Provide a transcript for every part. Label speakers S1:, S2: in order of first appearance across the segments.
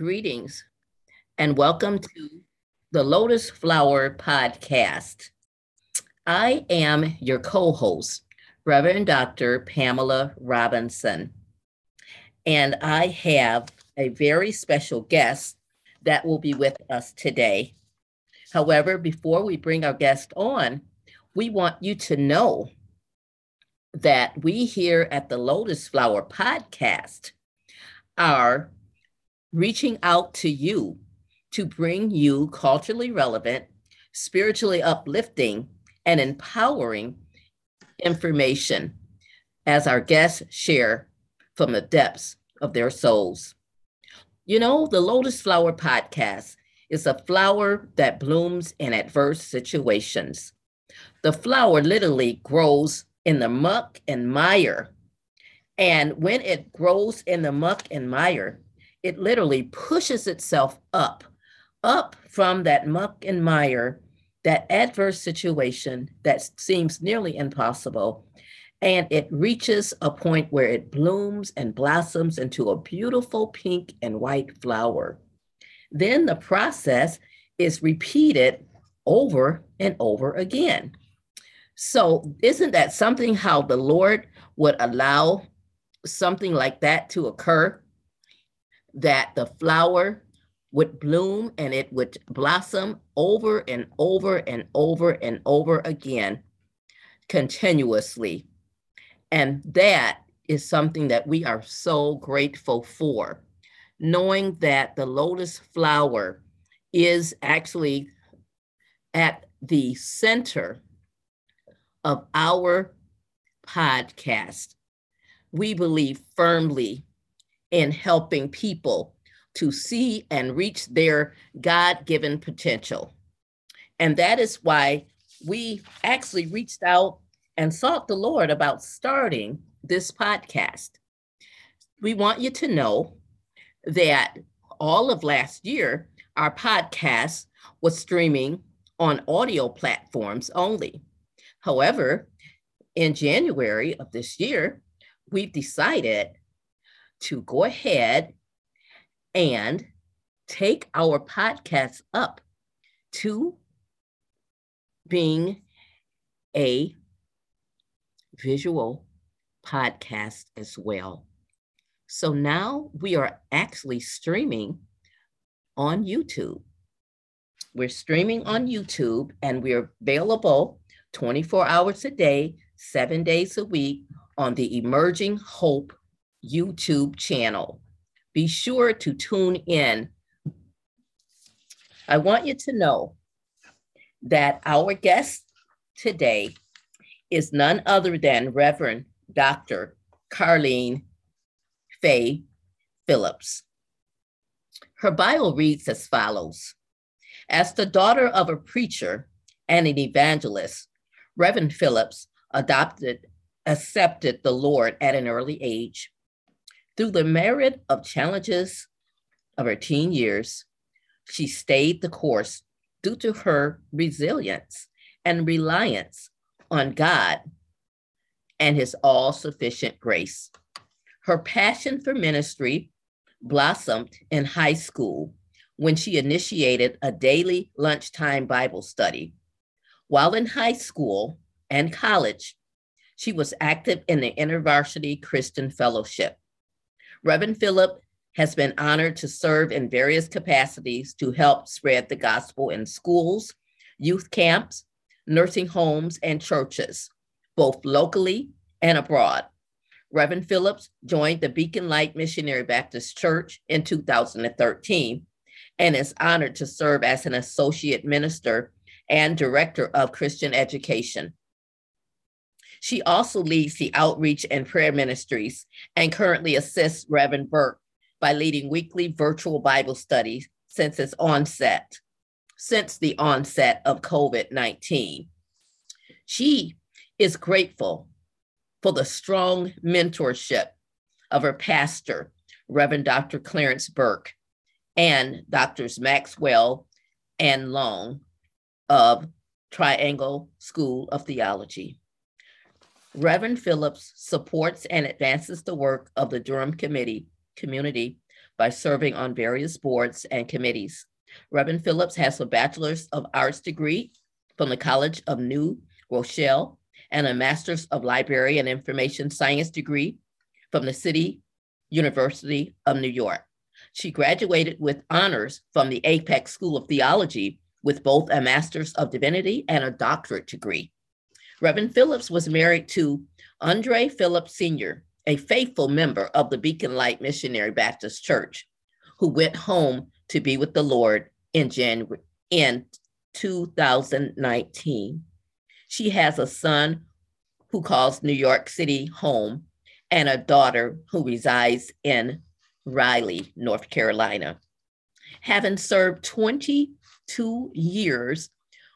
S1: Greetings and welcome to the Lotus Flower Podcast. I am your co host, Reverend Dr. Pamela Robinson, and I have a very special guest that will be with us today. However, before we bring our guest on, we want you to know that we here at the Lotus Flower Podcast are reaching out to you to bring you culturally relevant, spiritually uplifting, and empowering information as our guests share from the depths of their souls. You know, the Lotus Flower Podcast is a flower that blooms in adverse situations. The flower literally grows in the muck and mire. And when it grows in the muck and mire, it literally pushes itself up, up from that muck and mire, that adverse situation that seems nearly impossible. And it reaches a point where it blooms and blossoms into a beautiful pink and white flower. Then the process is repeated over and over again. So, isn't that something how the Lord would allow something like that to occur? That the flower would bloom and it would blossom over and over and over and over again continuously. And that is something that we are so grateful for, knowing that the lotus flower is actually at the center of our podcast. We believe firmly in helping people to see and reach their God given potential. And that is why we actually reached out and sought the Lord about starting this podcast. We want you to know that all of last year, our podcast was streaming on audio platforms only. However, in January of this year, we've decided to go ahead and take our podcast up to being a visual podcast as well. So now we are actually streaming on YouTube. We're streaming on YouTube and we're available 24 hours a day, seven days a week on the Emerging Hope YouTube channel. Be sure to tune in. I want you to know that our guest today is none other than Reverend Dr. Karlene Faye Phillips. Her bio reads as follows As the daughter of a preacher and an evangelist, Reverend Phillips adopted, accepted the Lord at an early age. Through the merit of challenges of her teen years, she stayed the course due to her resilience and reliance on God and his all sufficient grace. Her passion for ministry blossomed in high school when she initiated a daily lunchtime Bible study. While in high school and college, she was active in the InterVarsity Christian Fellowship. Reverend Philip has been honored to serve in various capacities to help spread the gospel in schools, youth camps, nursing homes, and churches, both locally and abroad. Reverend Phillips joined the Beacon Light Missionary Baptist Church in 2013 and is honored to serve as an associate minister and director of Christian education. She also leads the outreach and prayer ministries and currently assists Reverend Burke by leading weekly virtual Bible studies since its onset, since the onset of COVID 19. She is grateful for the strong mentorship of her pastor, Reverend Dr. Clarence Burke, and Doctors Maxwell and Long of Triangle School of Theology. Reverend Phillips supports and advances the work of the Durham Committee community by serving on various boards and committees. Reverend Phillips has a Bachelor's of Arts degree from the College of New Rochelle and a Master's of Library and Information Science degree from the City University of New York. She graduated with honors from the Apex School of Theology with both a Master's of Divinity and a doctorate degree. Reverend Phillips was married to Andre Phillips Sr., a faithful member of the Beacon Light Missionary Baptist Church, who went home to be with the Lord in January in 2019. She has a son who calls New York City home and a daughter who resides in Raleigh, North Carolina. Having served 22 years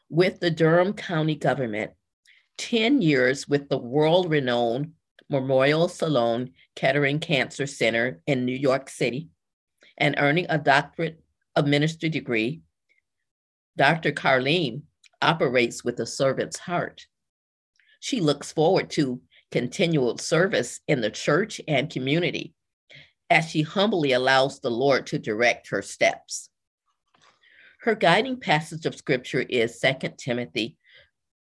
S1: with the Durham County government, 10 years with the world renowned Memorial Sloan Kettering Cancer Center in New York City, and earning a doctorate of ministry degree, Dr. Karlene operates with a servant's heart. She looks forward to continual service in the church and community as she humbly allows the Lord to direct her steps. Her guiding passage of scripture is 2 Timothy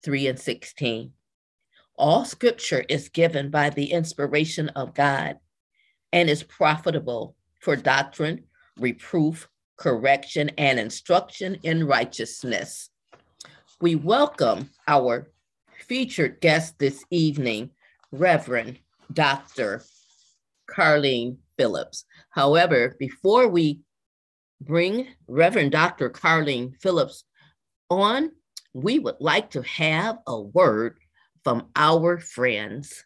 S1: 3 and 16. All scripture is given by the inspiration of God and is profitable for doctrine, reproof, correction, and instruction in righteousness. We welcome our featured guest this evening, Reverend Dr. Karlene Phillips. However, before we bring Reverend Dr. Karlene Phillips on, we would like to have a word from our friends.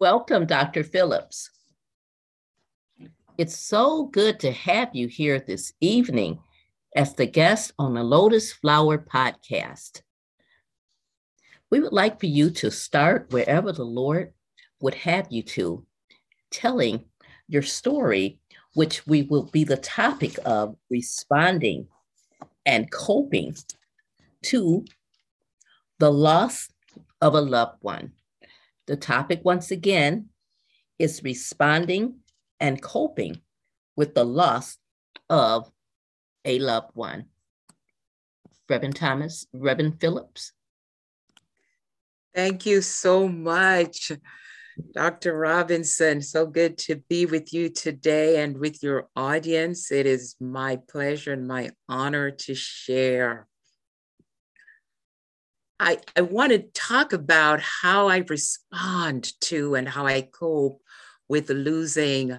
S1: Welcome, Dr. Phillips. It's so good to have you here this evening as the guest on the Lotus Flower podcast. We would like for you to start wherever the Lord would have you to, telling your story, which we will be the topic of responding and coping to the loss of a loved one. The topic, once again, is responding and coping with the loss of a loved one. Reverend Thomas, Reverend Phillips.
S2: Thank you so much, Dr. Robinson. So good to be with you today and with your audience. It is my pleasure and my honor to share I, I want to talk about how I respond to and how I cope with losing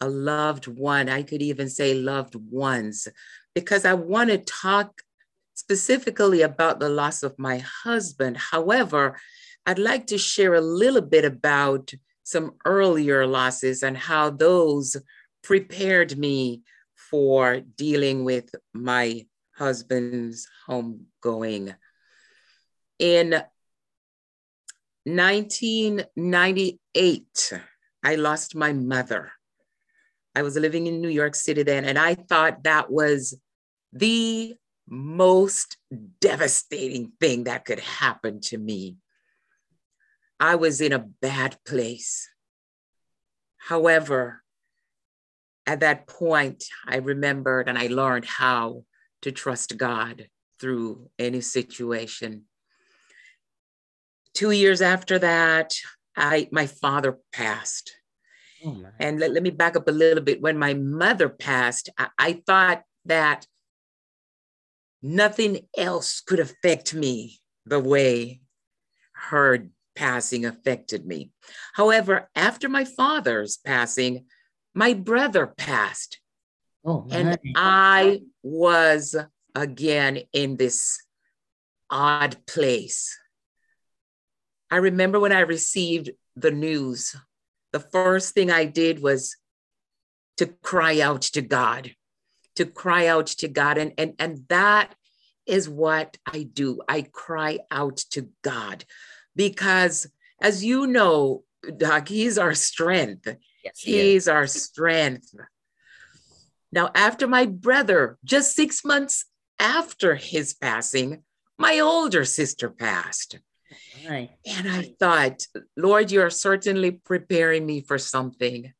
S2: a loved one. I could even say loved ones, because I want to talk specifically about the loss of my husband. However, I'd like to share a little bit about some earlier losses and how those prepared me for dealing with my husband's homegoing in 1998, I lost my mother. I was living in New York City then, and I thought that was the most devastating thing that could happen to me. I was in a bad place. However, at that point, I remembered and I learned how to trust God through any situation. Two years after that, I my father passed. Oh and let, let me back up a little bit. When my mother passed, I, I thought that nothing else could affect me the way her passing affected me. However, after my father's passing, my brother passed. Oh, and I was again in this odd place. I remember when I received the news, the first thing I did was to cry out to God, to cry out to God. And, and, and that is what I do. I cry out to God because, as you know, Doc, He's our strength. Yes, he He's is. our strength. Now, after my brother, just six months after his passing, my older sister passed. Right. And I thought, Lord, you're certainly preparing me for something.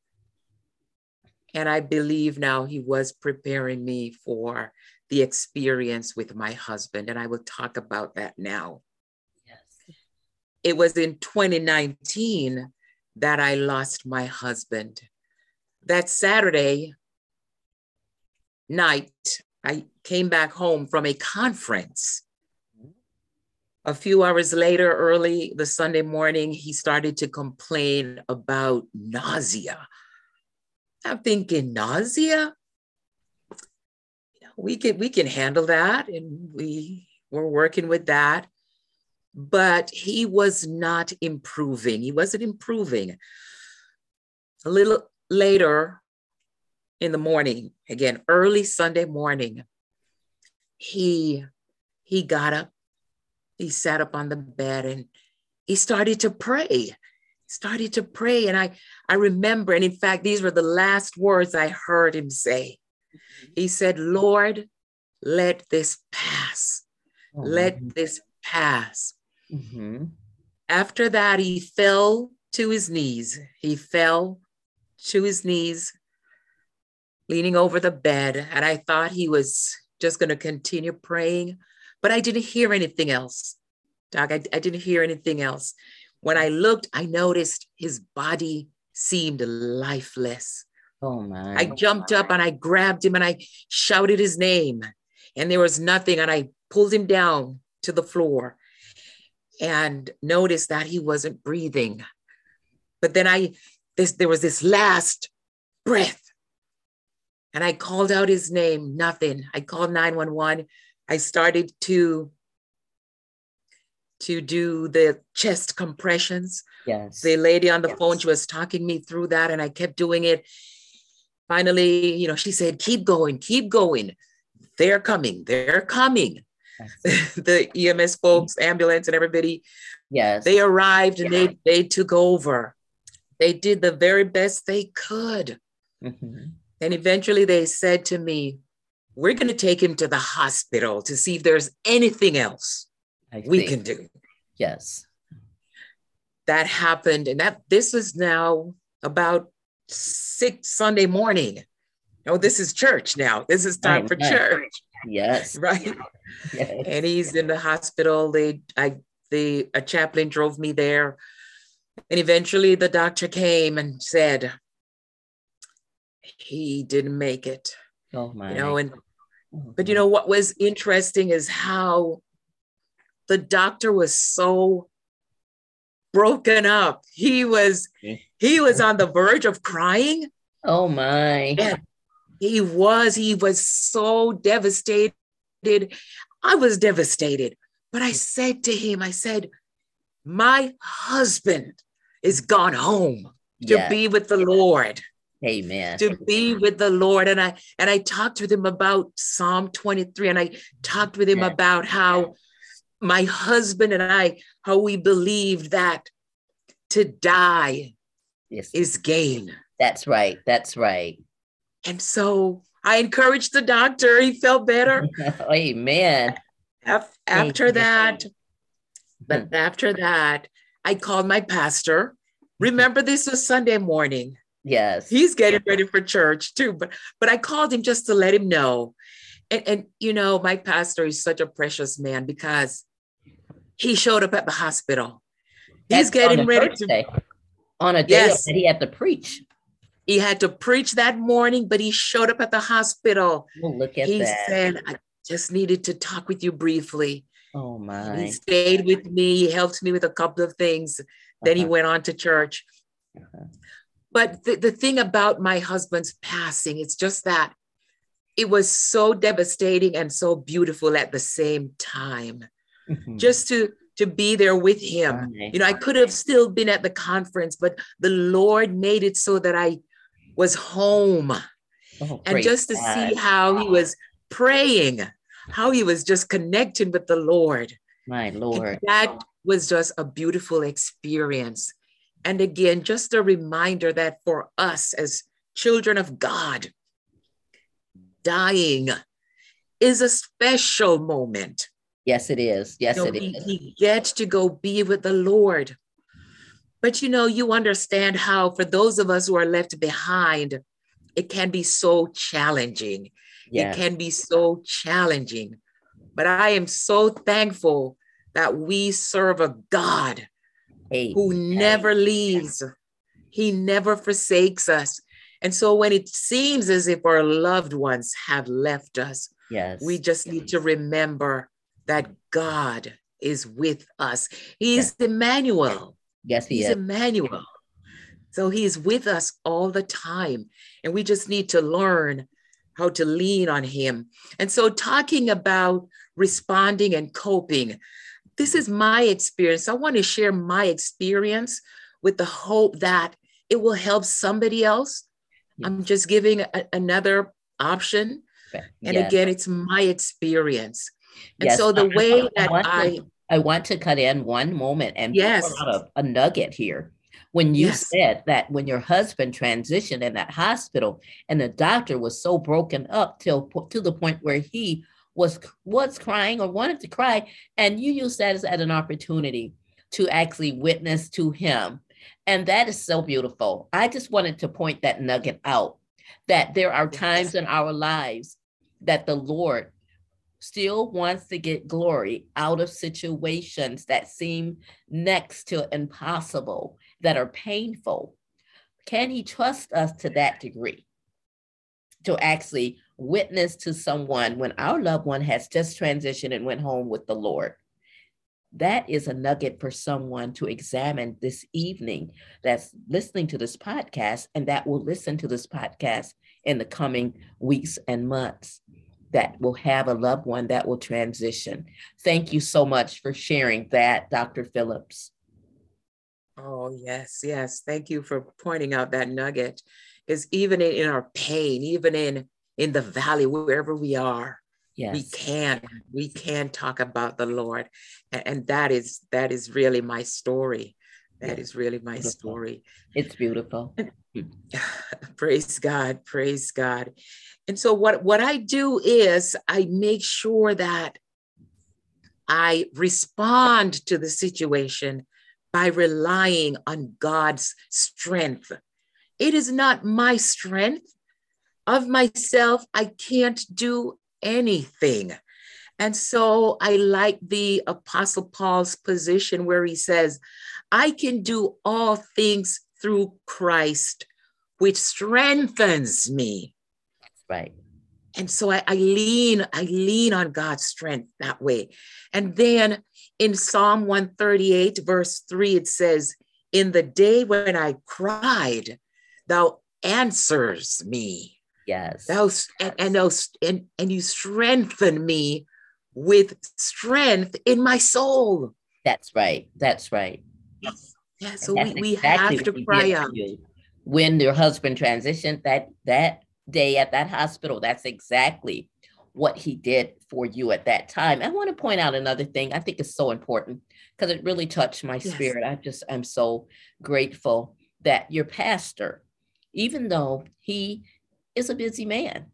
S2: And I believe now he was preparing me for the experience with my husband. And I will talk about that now. Yes. It was in 2019 that I lost my husband. That Saturday night, I came back home from a conference. A few hours later, early the Sunday morning, he started to complain about nausea. I'm thinking, nausea? We can we can handle that, and we were working with that but he was not improving. He wasn't improving. A little later in the morning, again, early Sunday morning, he he got up, he sat up on the bed and he started to pray. Started to pray. And I I remember, and in fact, these were the last words I heard him say. He said, Lord, let this pass. Oh, let this pass. Mm-hmm. After that, he fell to his knees. He fell to his knees, leaning over the bed. And I thought he was just going to continue praying, but I didn't hear anything else. Doc, I, I didn't hear anything else. When I looked, I noticed his body seemed lifeless. Oh my. I jumped up and I grabbed him and I shouted his name, and there was nothing. And I pulled him down to the floor and noticed that he wasn't breathing. But then I, this, there was this last breath. And I called out his name, nothing. I called 911. I started to to do the chest compressions. Yes. The lady on the yes. phone, she was talking me through that, and I kept doing it. Finally, you know, she said, keep going, keep going. They're coming, they're coming. the EMS folks, ambulance, and everybody. Yes. They arrived and yeah. they they took over. They did the very best they could. Mm-hmm. And eventually they said to me, We're going to take him to the hospital to see if there's anything else I we think. can do.
S1: Yes.
S2: That happened. And that this is now about six Sunday morning. No, this is church now. This is time for church.
S1: Yes.
S2: Right. Yes. And he's in the hospital. They, I, the a chaplain drove me there, and eventually the doctor came and said he didn't make it. Oh my. You know, and oh, but you know what was interesting is how the doctor was so broken up. He was he was on the verge of crying.
S1: Oh my.
S2: And he was, he was so devastated. I was devastated. But I said to him, I said, My husband is gone home to yes. be with the Lord.
S1: Amen.
S2: To be with the Lord. And I and I talked with him about Psalm 23, and I talked with him about how my husband and I, how we believed that to die yes. is gain.
S1: That's right. That's right
S2: And so I encouraged the doctor. He felt better.
S1: Amen.
S2: After Amen. that, but after that, I called my pastor. Remember, this was Sunday morning.
S1: Yes.
S2: He's getting ready for church too. But but I called him just to let him know. And, and you know, my pastor is such a precious man because he showed up at the hospital. He's That's getting ready to
S1: on a day yes. that he had to preach.
S2: He had to preach that morning, but he showed up at the hospital.
S1: Oh, look at
S2: he
S1: that.
S2: He said, I just needed to talk with you briefly.
S1: Oh my.
S2: He stayed with me, he helped me with a couple of things. Then uh-huh. he went on to church. Uh-huh. But the, the thing about my husband's passing, it's just that it was so devastating and so beautiful at the same time. Mm-hmm. Just to to be there with him. You know, I could have still been at the conference, but the Lord made it so that I was home. Oh, and just to God. see how he was praying, how he was just connecting with the Lord.
S1: My Lord.
S2: And that was just a beautiful experience. And again, just a reminder that for us as children of God, dying is a special moment.
S1: Yes, it is. Yes,
S2: you
S1: know, it
S2: we, is. We get to go be with the Lord. But you know, you understand how for those of us who are left behind, it can be so challenging. Yes. It can be so challenging. But I am so thankful that we serve a God who never leaves. He never forsakes us. And so when it seems as if our loved ones have left us,
S1: yes.
S2: we just need to remember that God is with us. He's yes. Emmanuel.
S1: Yes, he
S2: He's
S1: is.
S2: Emmanuel. So he is with us all the time. And we just need to learn how to lean on him. And so, talking about responding and coping, this is my experience. I want to share my experience with the hope that it will help somebody else. I'm just giving a, another option. And yes. again, it's my experience. And yes. so the way that I,
S1: I, I want to cut in one moment and
S2: yes.
S1: out a, a nugget here. When you yes. said that when your husband transitioned in that hospital and the doctor was so broken up till to the point where he was was crying or wanted to cry, and you use that as, as an opportunity to actually witness to him. And that is so beautiful. I just wanted to point that nugget out that there are times in our lives that the Lord still wants to get glory out of situations that seem next to impossible, that are painful. Can he trust us to that degree? To actually witness to someone when our loved one has just transitioned and went home with the Lord. That is a nugget for someone to examine this evening that's listening to this podcast and that will listen to this podcast in the coming weeks and months that will have a loved one that will transition. Thank you so much for sharing that, Dr. Phillips.
S2: Oh, yes, yes. Thank you for pointing out that nugget. Because even in, in our pain, even in in the valley, wherever we are, yes. we can we can talk about the Lord, and, and that is that is really my story. That is really my
S1: beautiful.
S2: story.
S1: It's beautiful.
S2: praise God, praise God. And so what, what I do is I make sure that I respond to the situation by relying on God's strength. It is not my strength. Of myself, I can't do anything. And so I like the Apostle Paul's position where he says, I can do all things through Christ, which strengthens me.
S1: Right.
S2: And so I, I lean, I lean on God's strength that way. And then in Psalm 138, verse 3, it says, In the day when I cried, thou answers me.
S1: Yes.
S2: Thou and and, those, and, and you strengthen me with strength in my soul.
S1: That's right. That's right. Yes.
S2: Yeah, so we, we exactly have to cry out.
S1: When your husband transitioned, that that day at that hospital, that's exactly what he did for you at that time. I want to point out another thing I think is so important because it really touched my yes. spirit. I just I'm so grateful that your pastor, even though he is a busy man.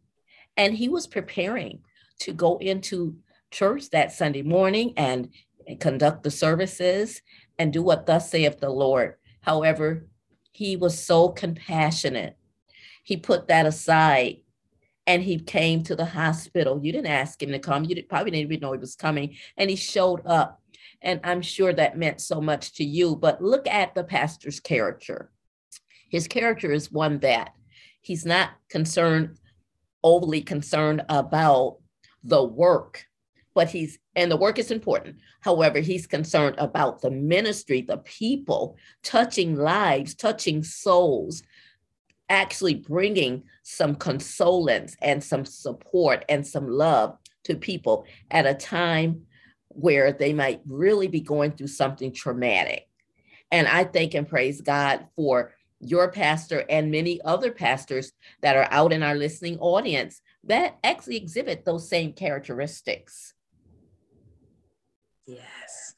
S1: And he was preparing to go into church that Sunday morning and, and conduct the services and do what thus saith the Lord. However, he was so compassionate. He put that aside and he came to the hospital. You didn't ask him to come. You probably didn't even know he was coming. And he showed up. And I'm sure that meant so much to you. But look at the pastor's character. His character is one that he's not concerned, overly concerned about the work, but he's, and the work is important. However, he's concerned about the ministry, the people, touching lives, touching souls, actually bringing some consolence and some support and some love to people at a time where they might really be going through something traumatic. And I thank and praise God for your pastor and many other pastors that are out in our listening audience that actually exhibit those same characteristics.
S2: Yes.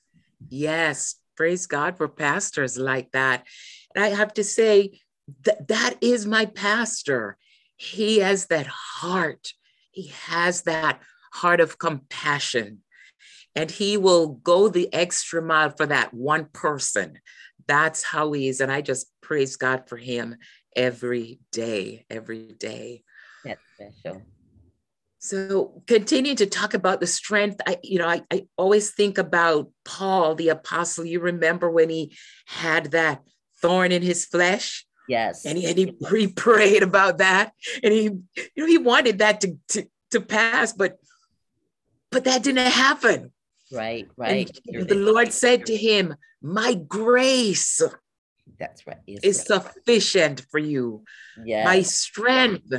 S2: Yes. Praise God for pastors like that. And I have to say, that that is my pastor. He has that heart. He has that heart of compassion. And he will go the extra mile for that one person. That's how he is. And I just praise God for him every day, every day.
S1: That's special.
S2: So continue to talk about the strength. I, you know, I, I always think about Paul, the apostle. You remember when he had that thorn in his flesh?
S1: Yes.
S2: And he, and he, he prayed about that. And he, you know, he wanted that to, to, to pass, but but that didn't happen.
S1: Right, right.
S2: And the Lord said to him, My grace
S1: that's right.
S2: Is, is right. sufficient for you.
S1: Yeah.
S2: My strength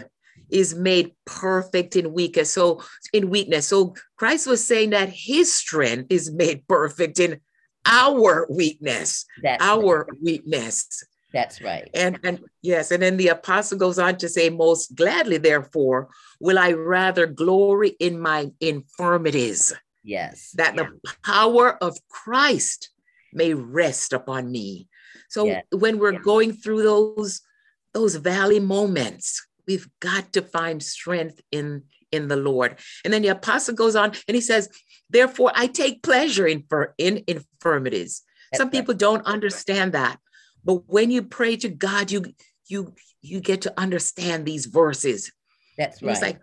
S2: is made perfect in weakness. So in weakness. So Christ was saying that his strength is made perfect in our weakness. That's our right. weakness.
S1: That's right.
S2: And and yes, and then the apostle goes on to say, most gladly, therefore, will I rather glory in my infirmities.
S1: Yes.
S2: That yeah. the power of Christ may rest upon me. So yes. when we're yes. going through those those valley moments, we've got to find strength in in the Lord. And then the apostle goes on and he says, therefore I take pleasure in, for in infirmities. That's Some people don't understand that. But when you pray to God, you you you get to understand these verses.
S1: That's right. It's
S2: like,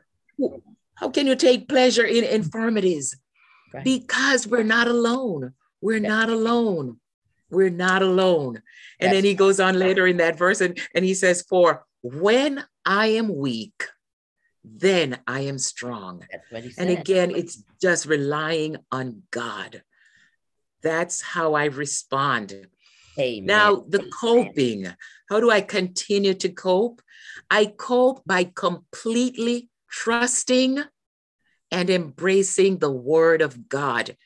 S2: how can you take pleasure in infirmities? Right. Because we're not alone. We're That's not alone. We're not alone. And That's then he goes on later in that verse and, and he says, For when I am weak, then I am strong. And again, it's just relying on God. That's how I respond Amen. Now, the coping. How do I continue to cope? I cope by completely trusting and embracing the word of God.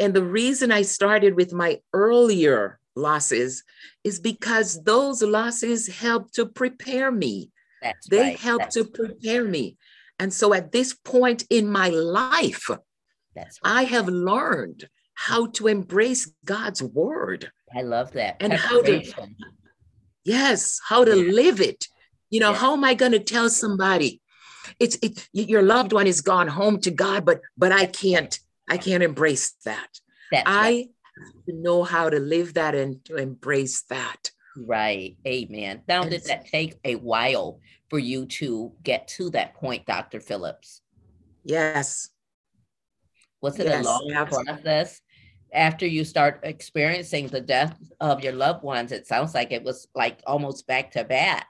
S2: And the reason I started with my earlier losses is because those losses helped to prepare me.
S1: That's
S2: they
S1: right.
S2: helped That's to prepare me. And so at this point in my life, right. I have learned how to embrace God's word.
S1: I love that.
S2: And how to, yes, how to yeah. live it. You know, yeah. how am I going to tell somebody it's it, your loved one is gone home to God, but but I can't, I can't embrace that.
S1: That's
S2: I
S1: right.
S2: know how to live that and to embrace that.
S1: Right. Amen. Now, did that take a while for you to get to that point, Dr. Phillips?
S2: Yes.
S1: Was it yes, a long absolutely. process? after you start experiencing the death of your loved ones, it sounds like it was like almost back to back.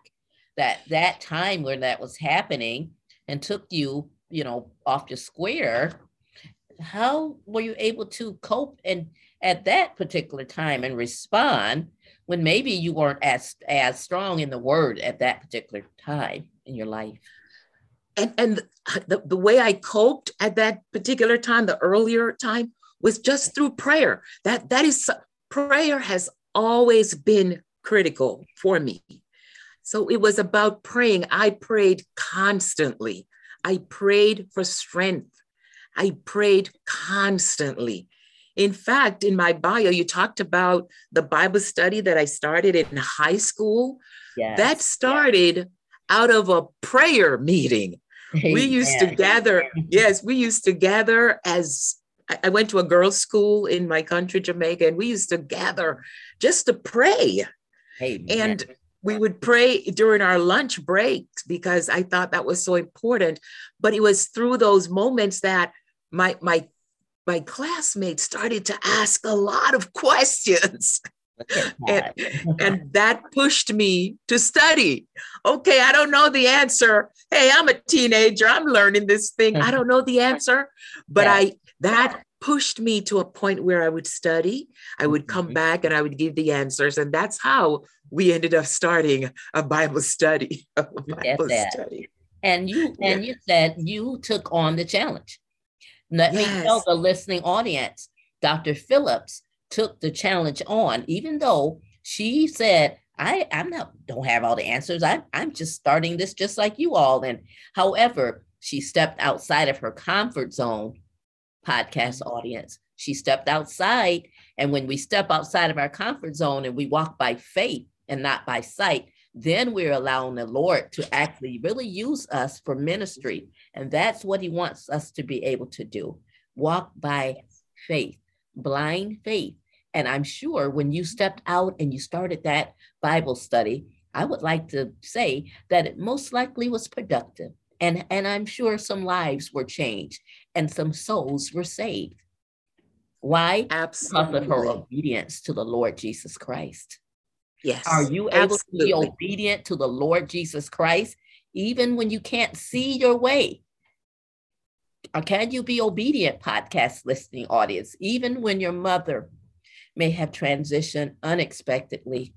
S1: That that time when that was happening and took you, you know, off your square. How were you able to cope and at that particular time and respond when maybe you weren't as as strong in the word at that particular time in your life?
S2: And and the, the way I coped at that particular time, the earlier time, was just through prayer. That that is prayer has always been critical for me. So it was about praying. I prayed constantly. I prayed for strength. I prayed constantly. In fact, in my bio, you talked about the Bible study that I started in high school.
S1: Yes.
S2: That started out of a prayer meeting. Amen. We used to gather, yes, we used to gather as I went to a girls' school in my country, Jamaica, and we used to gather just to pray. Amen. And we would pray during our lunch breaks because I thought that was so important. But it was through those moments that my my my classmates started to ask a lot of questions. and, and that pushed me to study. Okay, I don't know the answer. Hey, I'm a teenager. I'm learning this thing. I don't know the answer, but yeah. I that pushed me to a point where I would study. I would come mm-hmm. back and I would give the answers, and that's how we ended up starting a Bible study. A Bible
S1: study. And you and you said you took on the challenge. Let yes. me tell the listening audience, Dr. Phillips took the challenge on, even though she said, I, I'm not don't have all the answers. I, I'm just starting this just like you all. And however, she stepped outside of her comfort zone, podcast audience. She stepped outside. And when we step outside of our comfort zone and we walk by faith and not by sight, then we're allowing the Lord to actually really use us for ministry. And that's what He wants us to be able to do walk by faith, blind faith. And I'm sure when you stepped out and you started that Bible study, I would like to say that it most likely was productive. And, and I'm sure some lives were changed and some souls were saved. Why?
S2: Absolutely.
S1: Because of her obedience to the Lord Jesus Christ.
S2: Yes.
S1: Are you able absolutely. to be obedient to the Lord Jesus Christ even when you can't see your way? Or can you be obedient, podcast listening audience, even when your mother may have transitioned unexpectedly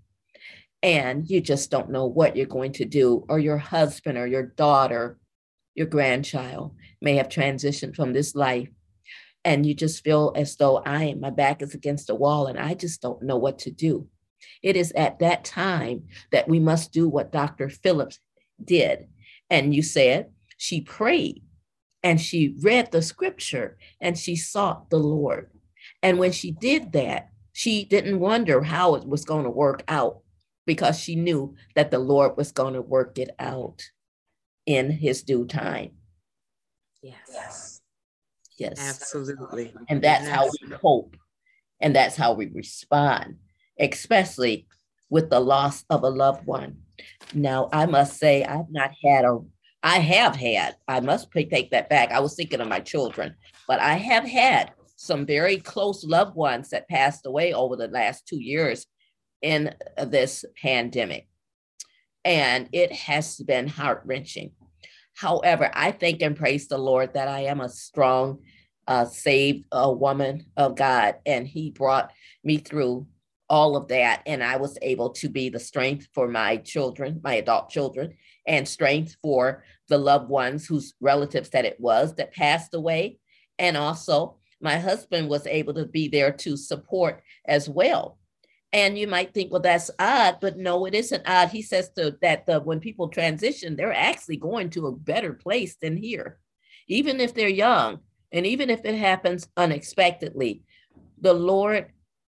S1: and you just don't know what you're going to do, or your husband or your daughter, your grandchild may have transitioned from this life and you just feel as though I am, my back is against the wall and I just don't know what to do. It is at that time that we must do what Dr. Phillips did. And you said she prayed and she read the scripture and she sought the Lord. And when she did that, she didn't wonder how it was going to work out because she knew that the Lord was going to work it out in his due time.
S2: Yes.
S1: Yes.
S2: Absolutely.
S1: And that's yes. how we cope and that's how we respond especially with the loss of a loved one. Now, I must say, I've not had a, I have had, I must take that back. I was thinking of my children, but I have had some very close loved ones that passed away over the last two years in this pandemic. And it has been heart wrenching. However, I thank and praise the Lord that I am a strong, uh, saved uh, woman of God, and He brought me through all of that. And I was able to be the strength for my children, my adult children, and strength for the loved ones whose relatives that it was that passed away. And also, my husband was able to be there to support as well. And you might think, well, that's odd, but no, it isn't odd. He says to, that the, when people transition, they're actually going to a better place than here, even if they're young, and even if it happens unexpectedly. The Lord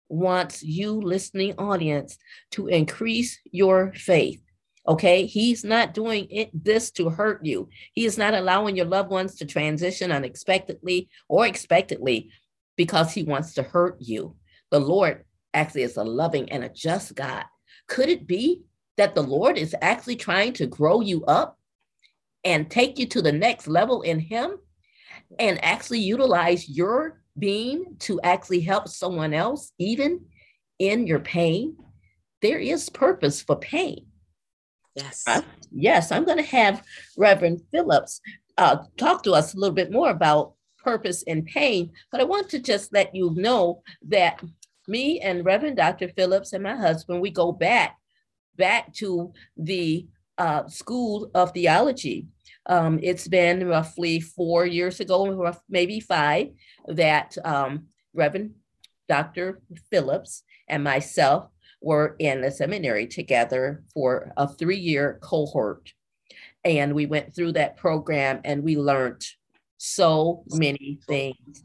S1: wants you, listening audience, to increase your faith. Okay, he's not doing it this to hurt you. He is not allowing your loved ones to transition unexpectedly or expectedly because he wants to hurt you. The Lord actually is a loving and a just God. Could it be that the Lord is actually trying to grow you up and take you to the next level in Him and actually utilize your being to actually help someone else, even in your pain, there is purpose for pain.
S2: Yes.
S1: Uh, yes, I'm going to have Reverend Phillips uh, talk to us a little bit more about purpose in pain, but I want to just let you know that me and Reverend Dr. Phillips and my husband, we go back back to the uh, School of Theology. Um, it's been roughly four years ago, maybe five, that um, Reverend Dr. Phillips and myself were in the seminary together for a three year cohort. And we went through that program and we learned so many things.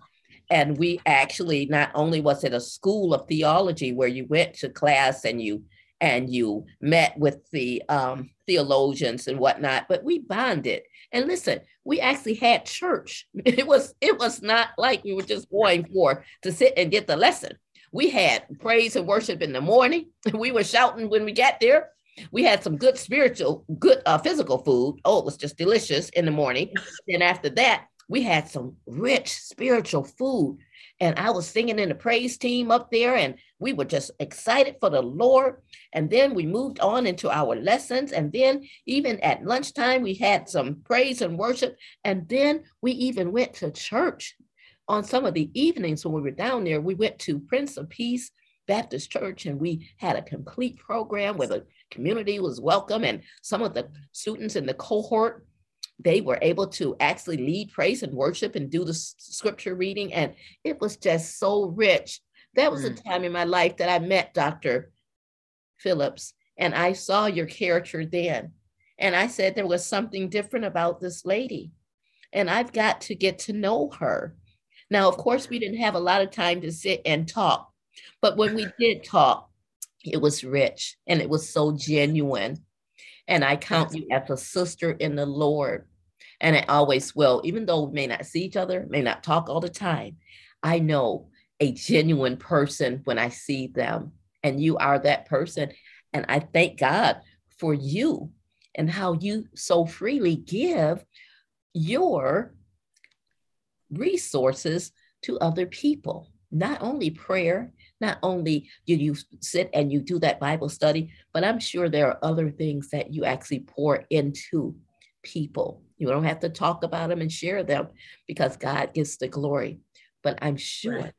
S1: And we actually not only was it a school of theology where you went to class and you and you met with the um, theologians and whatnot, but we bonded. And listen, we actually had church. It was it was not like we were just going for to sit and get the lesson. We had praise and worship in the morning. We were shouting when we got there. We had some good spiritual, good uh, physical food. Oh, it was just delicious in the morning. then after that, we had some rich spiritual food. And I was singing in the praise team up there, and we were just excited for the Lord. And then we moved on into our lessons. And then, even at lunchtime, we had some praise and worship. And then we even went to church on some of the evenings when we were down there. We went to Prince of Peace Baptist Church, and we had a complete program where the community was welcome. And some of the students in the cohort they were able to actually lead praise and worship and do the scripture reading. And it was just so rich. That was mm. a time in my life that I met Dr. Phillips and I saw your character then. And I said there was something different about this lady. And I've got to get to know her. Now, of course, we didn't have a lot of time to sit and talk, but when we did talk, it was rich and it was so genuine. And I count you as a sister in the Lord. And I always will, even though we may not see each other, may not talk all the time, I know a genuine person when I see them. And you are that person. And I thank God for you and how you so freely give your resources to other people. Not only prayer, not only do you sit and you do that Bible study, but I'm sure there are other things that you actually pour into people. You don't have to talk about them and share them because God gets the glory. But I'm sure right.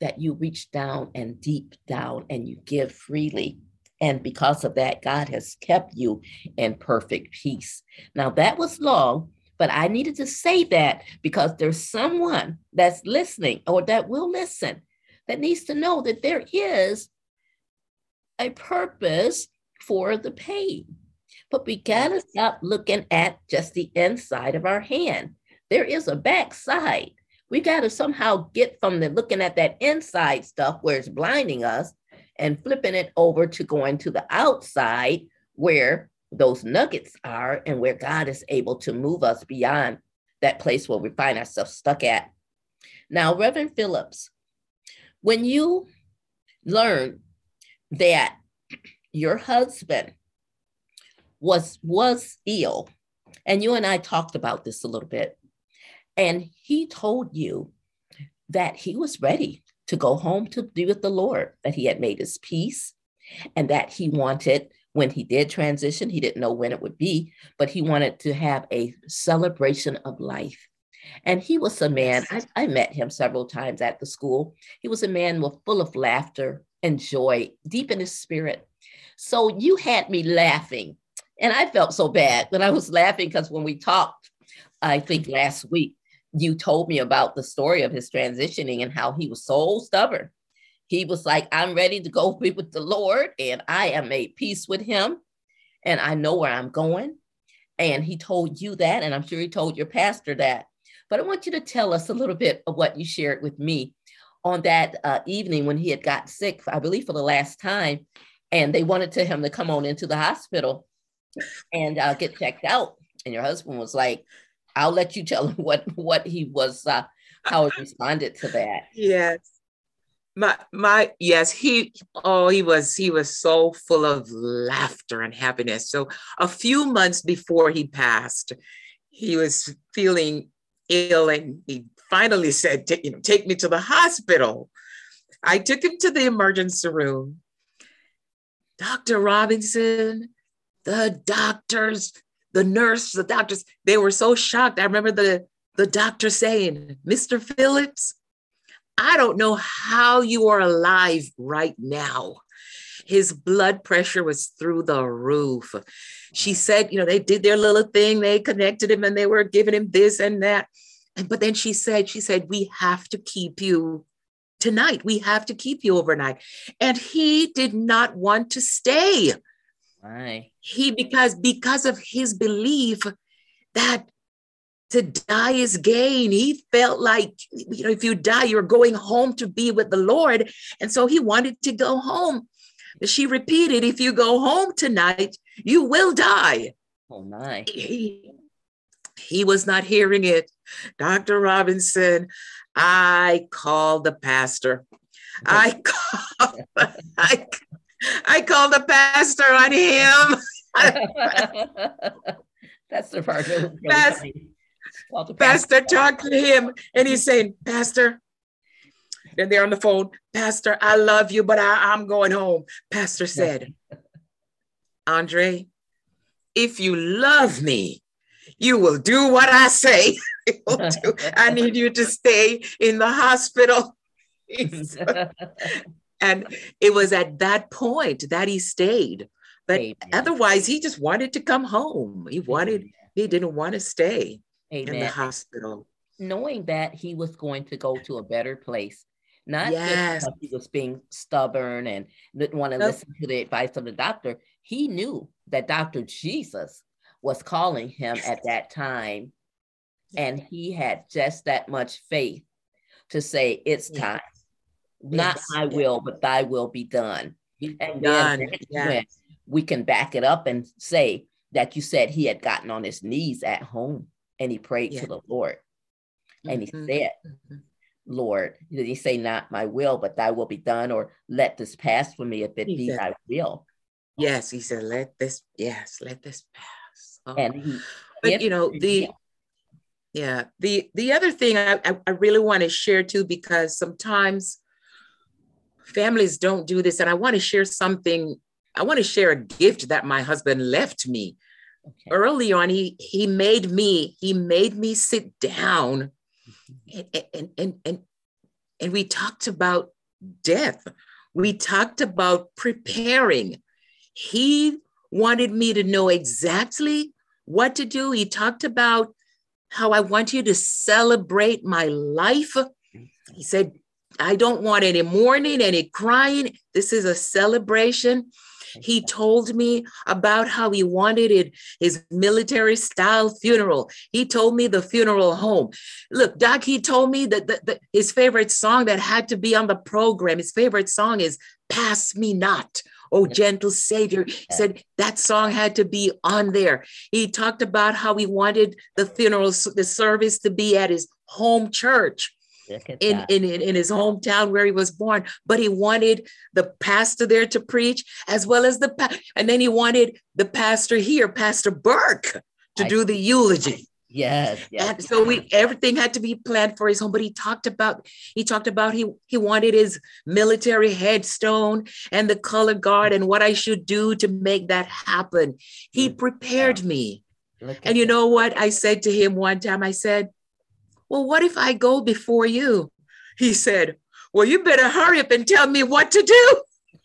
S1: that you reach down and deep down and you give freely. And because of that, God has kept you in perfect peace. Now, that was long, but I needed to say that because there's someone that's listening or that will listen that needs to know that there is a purpose for the pain. But we gotta stop looking at just the inside of our hand. There is a backside. We gotta somehow get from the looking at that inside stuff where it's blinding us and flipping it over to going to the outside where those nuggets are and where God is able to move us beyond that place where we find ourselves stuck at. Now, Reverend Phillips, when you learn that your husband was was ill and you and I talked about this a little bit and he told you that he was ready to go home to be with the Lord that he had made his peace and that he wanted when he did transition he didn't know when it would be but he wanted to have a celebration of life and he was a man, I, I met him several times at the school. He was a man with full of laughter and joy, deep in his spirit. So you had me laughing. And I felt so bad when I was laughing because when we talked, I think last week, you told me about the story of his transitioning and how he was so stubborn. He was like, I'm ready to go be with the Lord, and I am made peace with him, and I know where I'm going. And he told you that, and I'm sure he told your pastor that. But I want you to tell us a little bit of what you shared with me on that uh, evening when he had got sick, I believe for the last time, and they wanted to him to come on into the hospital and uh, get checked out. And your husband was like, "I'll let you tell him what what he was, uh, how he responded to that."
S2: Yes, my my yes, he oh he was he was so full of laughter and happiness. So a few months before he passed, he was feeling ill and he finally said, you know, take me to the hospital. I took him to the emergency room. Dr. Robinson, the doctors, the nurse, the doctors, they were so shocked. I remember the, the doctor saying, Mr. Phillips, I don't know how you are alive right now. His blood pressure was through the roof. She said, you know, they did their little thing, they connected him and they were giving him this and that. And but then she said, she said, we have to keep you tonight. We have to keep you overnight. And he did not want to stay.
S1: Why?
S2: He because because of his belief that to die is gain. He felt like, you know, if you die, you're going home to be with the Lord. And so he wanted to go home. She repeated, If you go home tonight, you will die.
S1: Oh, my.
S2: He, he was not hearing it. Dr. Robinson, I called the pastor. I called, I, I called the pastor on him.
S1: That's the part. That really
S2: pastor, pastor, pastor talked to him and he's saying, Pastor, then they're on the phone, Pastor, I love you, but I, I'm going home. Pastor said, Andre, if you love me, you will do what I say. I need you to stay in the hospital. and it was at that point that he stayed. But Amen. otherwise, he just wanted to come home. He wanted, Amen. he didn't want to stay Amen. in the hospital.
S1: Knowing that he was going to go to a better place, not yes. just he was being stubborn and didn't want to nope. listen to the advice of the doctor. He knew that Dr. Jesus was calling him at that time. And he had just that much faith to say, It's time. Not yes. I will, but thy will be done. And done. then yes. we can back it up and say that you said he had gotten on his knees at home and he prayed yeah. to the Lord. And mm-hmm. he said, mm-hmm. Lord, did he say, Not my will, but thy will be done, or let this pass for me if it he be said, thy will?
S2: Yes, he said, Let this, yes, let this pass. Oh. And he, but you know, the yeah, the the other thing I, I, I really want to share too, because sometimes families don't do this, and I want to share something. I want to share a gift that my husband left me. Okay. Early on, he he made me he made me sit down and, and, and, and, and we talked about death. We talked about preparing. He wanted me to know exactly what to do. He talked about how I want you to celebrate my life. He said, I don't want any mourning, any crying. This is a celebration. He told me about how he wanted it, his military style funeral. He told me the funeral home. Look, Doc, he told me that the, the, his favorite song that had to be on the program, his favorite song is Pass Me Not. Oh, gentle Savior. He said that song had to be on there. He talked about how he wanted the funeral, the service to be at his home church in, in, in his hometown where he was born, but he wanted the pastor there to preach as well as the, and then he wanted the pastor here, Pastor Burke, to I do the eulogy.
S1: Yes, yes.
S2: And so we everything had to be planned for his home. But he talked about he talked about he he wanted his military headstone and the color guard and what I should do to make that happen. He prepared me. And you know what I said to him one time? I said, well, what if I go before you? He said, Well, you better hurry up and tell me what to do.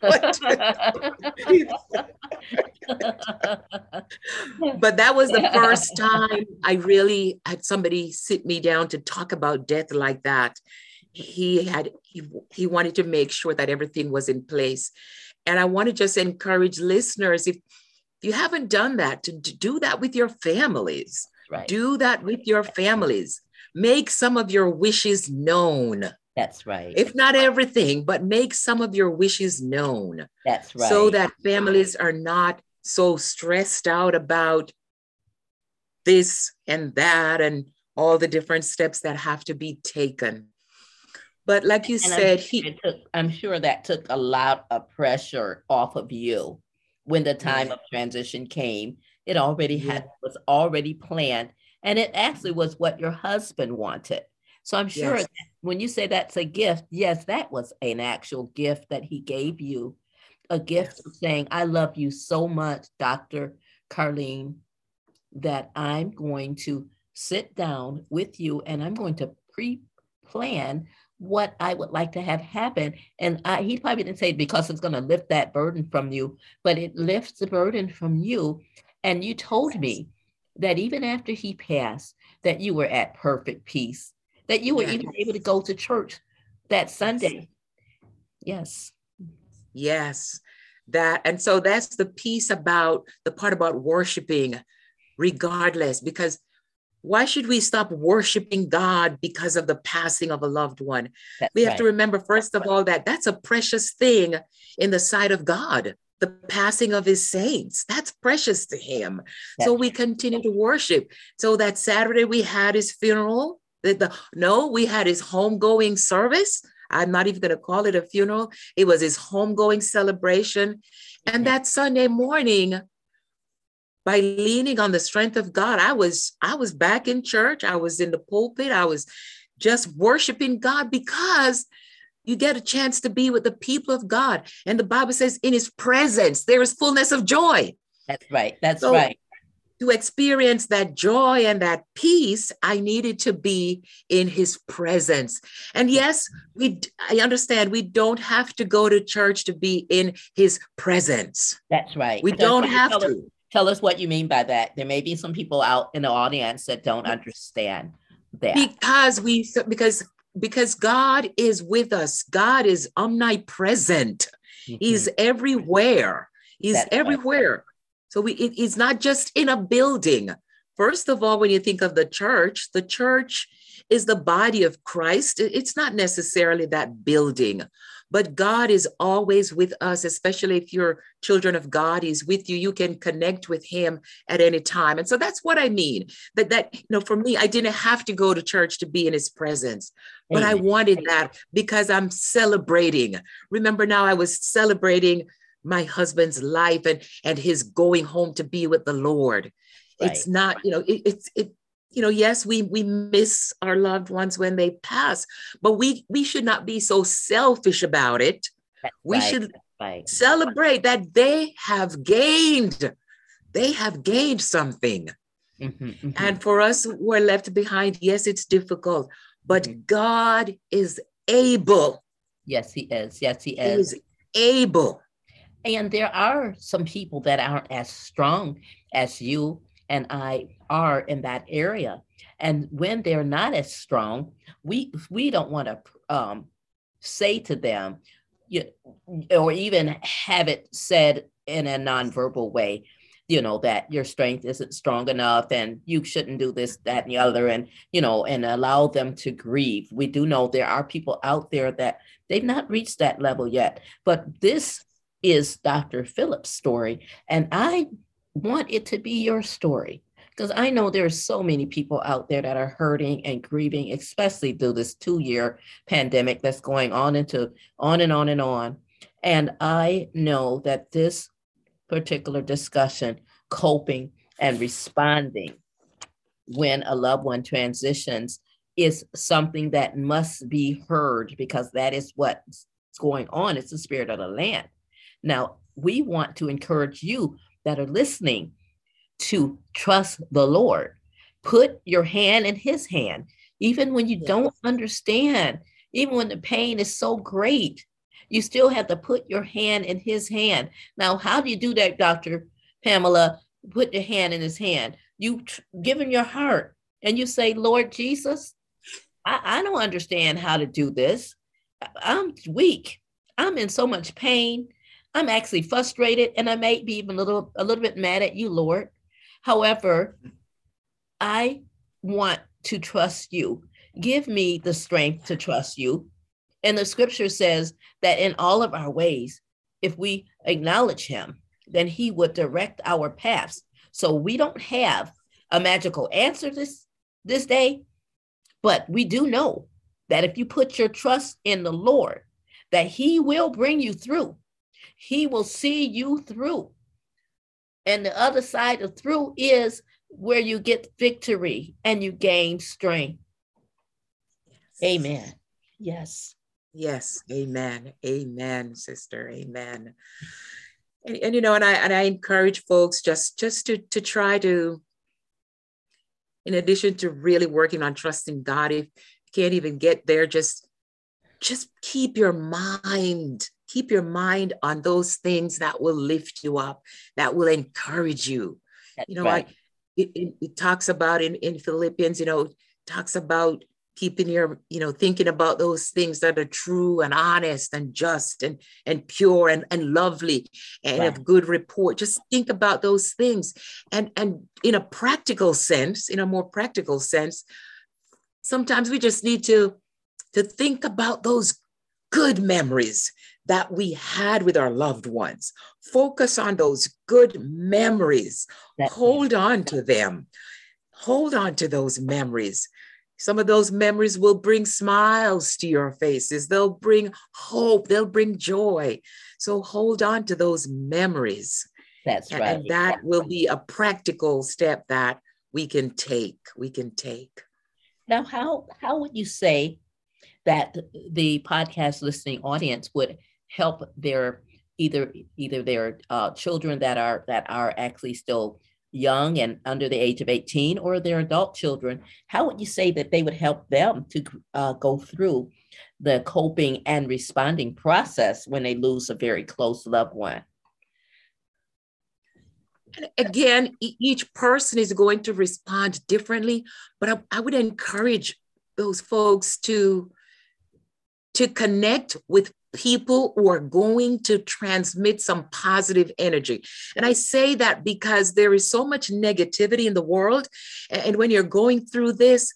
S2: but that was the first time I really had somebody sit me down to talk about death like that. He had he, he wanted to make sure that everything was in place. And I want to just encourage listeners if, if you haven't done that to, to do that with your families. Right. Do that with your families make some of your wishes known.
S1: That's right.
S2: If not everything, but make some of your wishes known.
S1: That's right.
S2: So that families are not so stressed out about this and that and all the different steps that have to be taken. But like you and said,
S1: I'm, he took, I'm sure that took a lot of pressure off of you when the time of transition came. It already had was already planned and it actually was what your husband wanted. So I'm sure yes. when you say that's a gift, yes, that was an actual gift that he gave you, a gift yes. of saying, I love you so much, Dr. Karlene, that I'm going to sit down with you and I'm going to pre plan what I would like to have happen. And I, he probably didn't say it because it's going to lift that burden from you, but it lifts the burden from you. And you told me that even after he passed, that you were at perfect peace, that you were yes. even able to go to church that Sunday. Yes.
S2: Yes. That and so that's the piece about the part about worshiping regardless because why should we stop worshiping God because of the passing of a loved one?
S1: That's
S2: we have
S1: right.
S2: to remember, first of all, that that's a precious thing in the sight of God. The passing of his saints, that's precious to him. so we continue to worship. So that Saturday we had his funeral. The, the- no, we had his homegoing service. I'm not even going to call it a funeral. It was his homegoing celebration. And that Sunday morning, by leaning on the strength of God, I was I was back in church. I was in the pulpit. I was just worshiping God because you get a chance to be with the people of God. And the Bible says, in his presence, there is fullness of joy.
S1: That's right. That's
S2: So-
S1: right.
S2: To experience that joy and that peace, I needed to be in his presence. And yes, we I understand we don't have to go to church to be in his presence.
S1: That's right.
S2: We don't have
S1: tell us-
S2: to.
S1: Tell us what you mean by that. There may be some people out in the audience that don't understand that.
S2: because we because because god is with us. God is omnipresent. He's everywhere. He's
S1: Mm-hmm. That's right.
S2: everywhere. So we it- it's not just in a building. First of all when you think of the church the church is the body of christ. It's not necessarily that building but god is always with us especially if you're children of god he's with you. You can connect with him at any time. And so that's what i mean that that you know for me i didn't have to go to church to be in his presence but i wanted that because i'm celebrating. Remember now i was celebrating my husband's life and and his going home to be with the lord. It's not you know it, it's it you know yes we we miss our loved ones when they pass but we we should not be so selfish about it.
S1: That's
S2: we
S1: right.
S2: should
S1: right.
S2: celebrate that they have gained. They have gained something.
S1: Mhm, mhm.
S2: and for us who are left behind, yes, it's difficult, but
S1: Mhm.
S2: God is able.
S1: yes, he is. Yes, he
S2: He
S1: is.
S2: is able.
S1: And there are some people that aren't as strong as you and I are in that area. And when they're not as strong, we we don't want to um, say to them, you, or even have it said in a nonverbal way, you know, that your strength isn't strong enough and you shouldn't do this, that, and the other, and you know, and allow them to grieve. We do know there are people out there that they've not reached that level yet, but this is Dr. Phillips' story. And I want it to be your story because I know there's so many people out there that are hurting and grieving, especially through this two-year pandemic that's going on into on and on and on. And I know that this particular discussion, coping and responding when a loved one transitions, is something that must be heard because that is what's going on. It's the spirit of the land. Now, we want to encourage you that are listening to trust the Lord. Put your hand in his hand, even when you
S2: Yes.
S1: don't understand, even when the pain is so great, you still have to put your hand in his hand. Now, how do you do that, Dr. Pamela? Put your hand in his hand. You tr- give him your heart and you say, Lord Jesus, I, I don't understand how to do this. I'm weak. I'm in so much pain. I'm actually frustrated and I may be even a little a little bit mad at you, Lord. However, I want to trust you. Give me the strength to trust you. And the scripture says that in all of our ways, if we acknowledge him, then he would direct our paths. So we don't have a magical answer this this day, but we do know that if you put your trust in the Lord, that he will bring you through. He will see you through. And the other side of through is where you get victory and you gain strength. Amen. Yes.
S2: Yes. Amen. Amen, sister. Amen. And, and you know, and I and I encourage folks just just to to try to, in addition to really working on trusting God, if you can't even get there, just just keep your mind keep your mind on those things that will lift you up that will encourage you
S1: That's
S2: you know
S1: right.
S2: I, it, it, it talks about in, in philippians you know talks about keeping your you know thinking about those things that are true and honest and just and and pure and, and lovely and right. of good report. Just think about those things. And and in a practical sense in a more practical sense sometimes we just need to to think about those good memories that we had with our loved ones. Focus on those good memories. Hold on to them. Hold on to those memories some of those memories will bring smiles to your faces. They'll bring hope. They'll bring joy. So hold on to those memories.
S1: That's right.
S2: And that will be a practical step that we can take. We can take.
S1: Now, how how would you say that the podcast listening audience would help their either either their uh, children that are that are actually still young and under the age of 18 or their adult children, how would you say that they would help them to uh, go through the coping and responding process when they lose a very close loved one?
S2: again, each person is going to respond differently, but I, I would encourage those folks to to connect with people who are going to transmit some positive energy. And I say that because there is so much negativity in the world. And when you're going through this,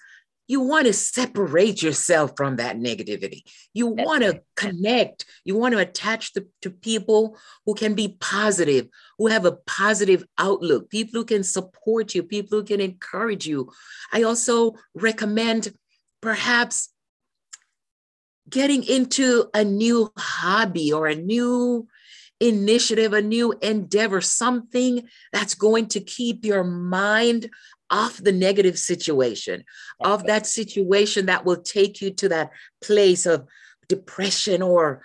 S2: you want to separate yourself from that negativity. You want to connect. You want to attach to, to people who can be positive, who have a positive outlook, people who can support you, people who can encourage you. I also recommend perhaps getting into a new hobby or a new initiative, a new endeavor, something that's going to keep your mind off the negative situation, of that situation that will take you to that place of depression or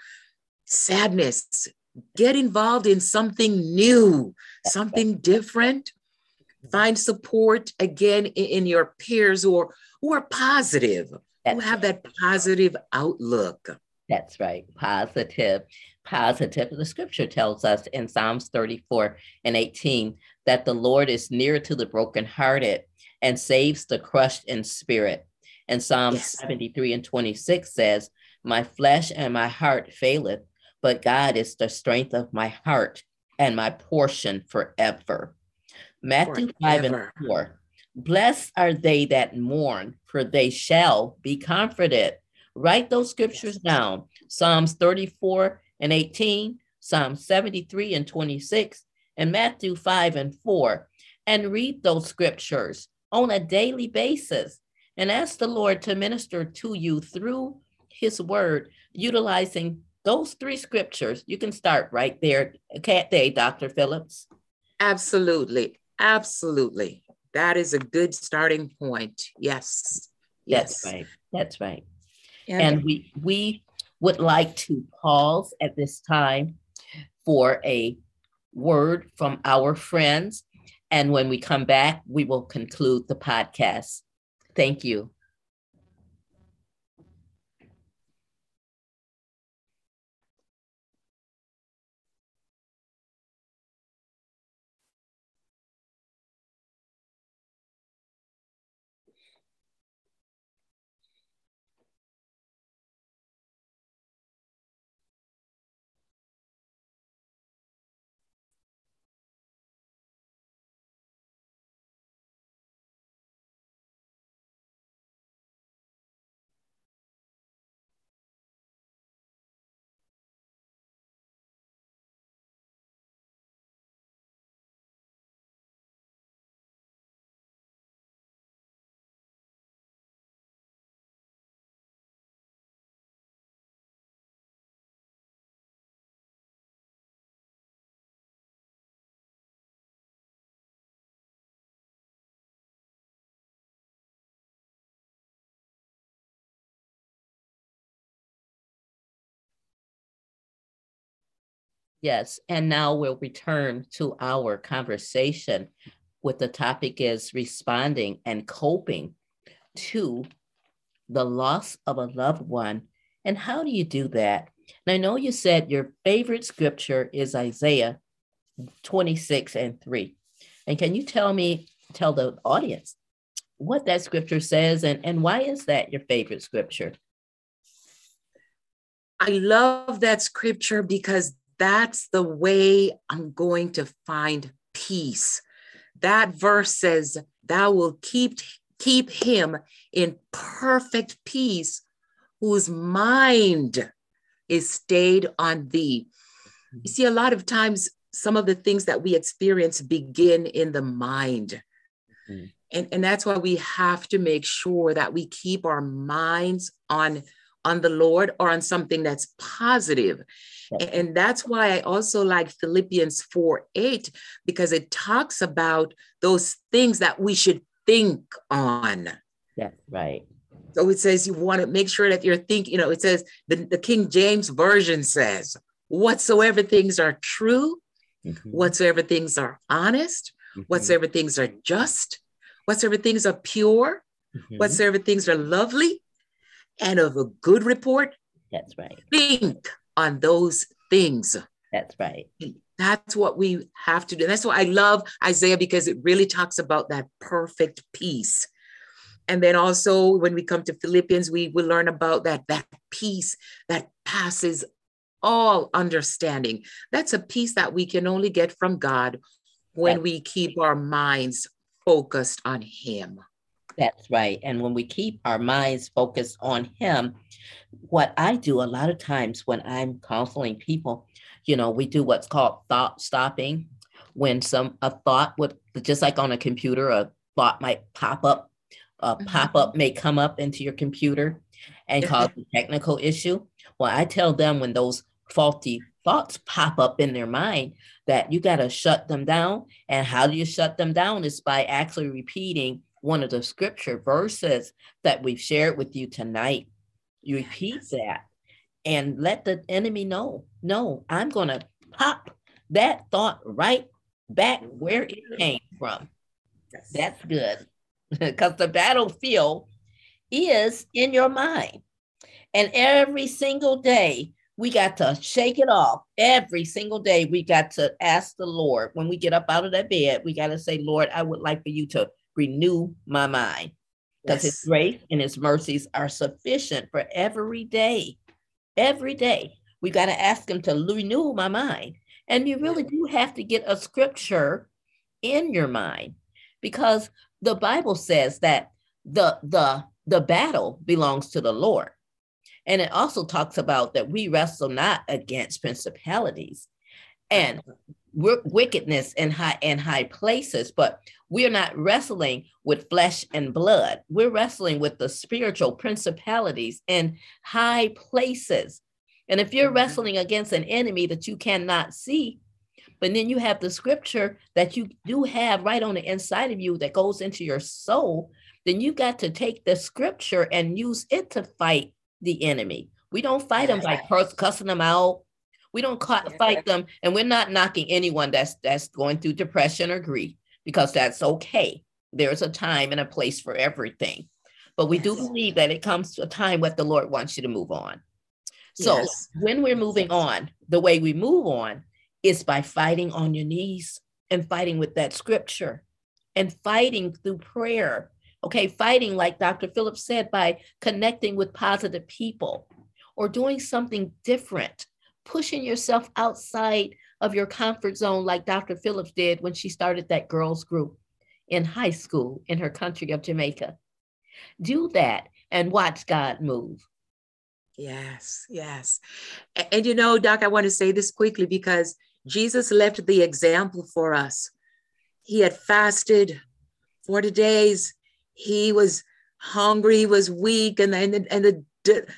S2: sadness. Get involved in something new, something different. Mm-hmm. Find support again in, your peers or who are positive who have that positive outlook.
S1: That's right. Positive, positive. The scripture tells us in Psalms 34 and 18 that the Lord is near to the brokenhearted and saves the crushed in spirit. And Psalms yes. 73 and 26 says, My flesh and my heart faileth, but God is the strength of my heart and my portion forever. Matthew forever. 5 and 4 Blessed are they that mourn, for they shall be comforted. Write those scriptures down Psalms 34 and 18, Psalm 73 and 26, and Matthew 5 and 4. And read those scriptures on a daily basis and ask the Lord to minister to you through his word, utilizing those three scriptures. You can start right there, can't they, Dr. Phillips?
S2: Absolutely. Absolutely. That is a good starting point. Yes.
S1: That's yes. right. That's right. And, and we we would like to pause at this time for a word from our friends. And when we come back, we will conclude the podcast. Thank you. Yes, and now we'll return to our conversation with the topic is responding and coping to the loss of a loved one. And how do you do that? And I know you said your favorite scripture is Isaiah 26 and 3. And can you tell me, tell the audience what that scripture says and, and why is that your favorite scripture?
S2: I love that scripture because that's the way I'm going to find peace. That verse says, Thou will keep, keep him in perfect peace whose mind is stayed on thee. You see, a lot of times, some of the things that we experience begin in the mind. Mm-hmm. And, and that's why we have to make sure that we keep our minds on on the Lord or on something that's positive. And that's why I also like Philippians 4 8, because it talks about those things that we should think on.
S1: Yeah, right.
S2: So it says you want to make sure that you're thinking, you know, it says the, the King James Version says, whatsoever things are true, mm-hmm. whatsoever things are honest, mm-hmm. whatsoever things are just, whatsoever things are pure, mm-hmm. whatsoever things are lovely, and of a good report.
S1: That's right.
S2: Think on those things.
S1: That's right.
S2: That's what we have to do. That's why I love Isaiah because it really talks about that perfect peace. And then also when we come to Philippians, we will learn about that, that peace that passes all understanding. That's a peace that we can only get from God when we keep our minds focused on Him.
S1: That's right. And when we keep our minds focused on Him, what I do a lot of times when I'm counseling people, you know, we do what's called thought stopping. When some a thought would just like on a computer, a thought might pop up, a mm-hmm. pop up may come up into your computer and cause a technical issue. Well, I tell them when those faulty thoughts pop up in their mind that you got to shut them down. And how do you shut them down? Is by actually repeating one of the scripture verses that we've shared with you tonight. You repeat that and let the enemy know no, I'm going to pop that thought right back where it mm-hmm. came from. Yes. That's good because the battlefield is in your mind. And every single day, we got to shake it off. Every single day, we got to ask the Lord when we get up out of that bed, we got to say, Lord, I would like for you to renew my mind because yes. his grace and his mercies are sufficient for every day. Every day, we got to ask him to renew my mind. And you really do have to get a scripture in your mind because the Bible says that the the the battle belongs to the Lord. And it also talks about that we wrestle not against principalities and wickedness in high in high places, but we're not wrestling with flesh and blood. We're wrestling with the spiritual principalities in high places. And if you're mm-hmm. wrestling against an enemy that you cannot see, but then you have the scripture that you do have right on the inside of you that goes into your soul, then you got to take the scripture and use it to fight the enemy. We don't fight them by cussing them out. We don't fight them, and we're not knocking anyone that's that's going through depression or grief because that's okay. There's a time and a place for everything. But we do believe that it comes to a time where the Lord wants you to move on. So yes. when we're moving on, the way we move on is by fighting on your knees and fighting with that scripture and fighting through prayer. Okay, fighting, like Dr. Phillips said, by connecting with positive people or doing something different, pushing yourself outside of your comfort zone, like Dr. Phillips did when she started that girls' group in high school in her country of Jamaica. Do that and watch God move.
S2: Yes, yes. And, and, you know, Doc, I want to say this quickly because Jesus left the example for us. He had fasted 40 days. He was hungry, he was weak, and, and, and the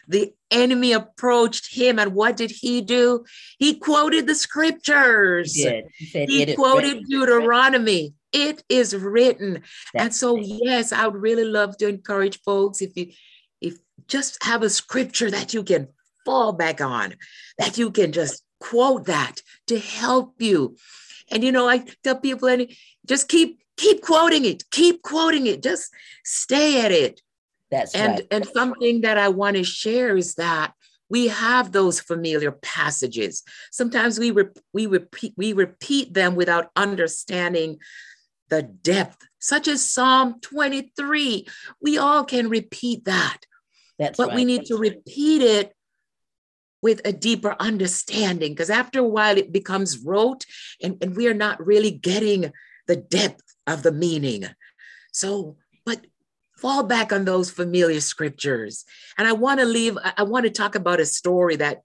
S2: the enemy approached him. And what did he do? He quoted the scriptures. He, did. he, said, he quoted deuteronomy. It is written. That's and so yes i would really love to encourage folks if you if just have a scripture that you can fall back on that you can just quote that to help you. And you know i tell people and just keep keep quoting it keep quoting it. Just stay at it
S1: that's
S2: and
S1: right.
S2: and something that I want to share is that we have those familiar passages. Sometimes we re- we repeat we repeat them without understanding the depth such as Psalm 23. We all can repeat that.
S1: That's
S2: but
S1: right.
S2: we need to repeat it with a deeper understanding because after a while it becomes rote and, and we are not really getting the depth of the meaning. So, fall back on those familiar scriptures. And I want to leave, I want to talk about a story that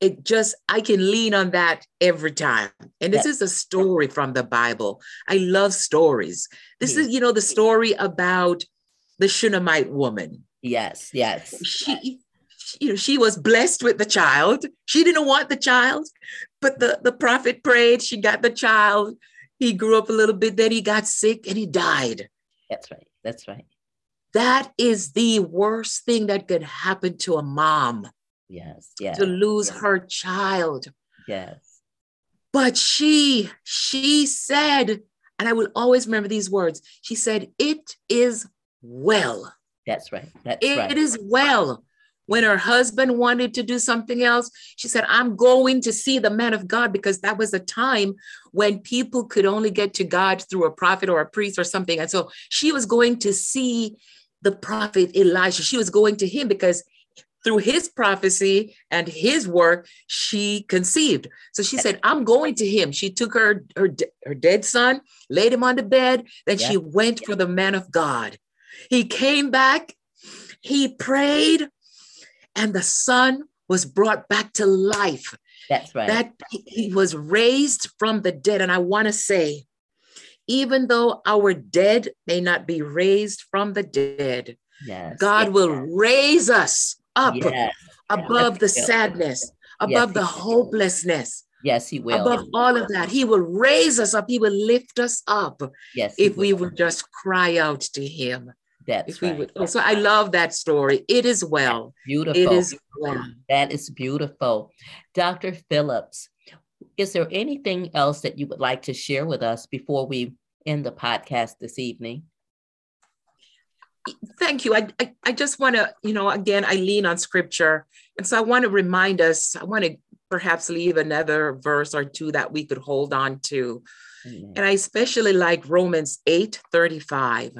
S2: it just, I can lean on that every time. And this is a story from the Bible. I love stories. This is, mm. you know, the story about the Shunammite woman.
S1: Yes, yes.
S2: She, you know, she was blessed with the child. She didn't want the child, but the, the prophet prayed. She got the child. He grew up a little bit, then he got sick and he died.
S1: That's right. That's right.
S2: That is the worst thing that could happen to a mom.
S1: Yes, yes.
S2: To lose her child.
S1: Yes.
S2: But she, she said, and I will always remember these words. She said, It is well.
S1: That's right. That's
S2: it,
S1: right.
S2: It is well. When her husband wanted to do something else, she said, I'm going to see the man of God because that was a time when people could only get to God through a prophet or a priest or something. And so she was going to see the prophet Elijah. She was going to him because through his prophecy and his work, she conceived. So she said, I'm going to him. She took her, her, her dead son, laid him on the bed, then yeah. she went yeah. for the man of God. He came back, he prayed, and the son was brought back to life.
S1: That's right.
S2: That he was raised from the dead. And I want to say, even though our dead may not be raised from the dead,
S1: yes.
S2: God
S1: yes.
S2: will raise us up
S1: yes.
S2: above the sadness, above the hopelessness.
S1: Yes, he will.
S2: Above all of that, he will raise us up. He will lift us up.
S1: Yes,
S2: if we would just cry out to him.
S1: That's
S2: if
S1: right.
S2: we would. Oh, so I love that story. It is well.
S1: Beautiful.
S2: It is well.
S1: That is beautiful. Dr. Phillips, is there anything else that you would like to share with us before we end the podcast this evening?
S2: Thank you. I, I, I just want to, you know, again, I lean on scripture. And so I want to remind us, I want to perhaps leave another verse or two that we could hold on to. Mm-hmm. And I especially like Romans 8 35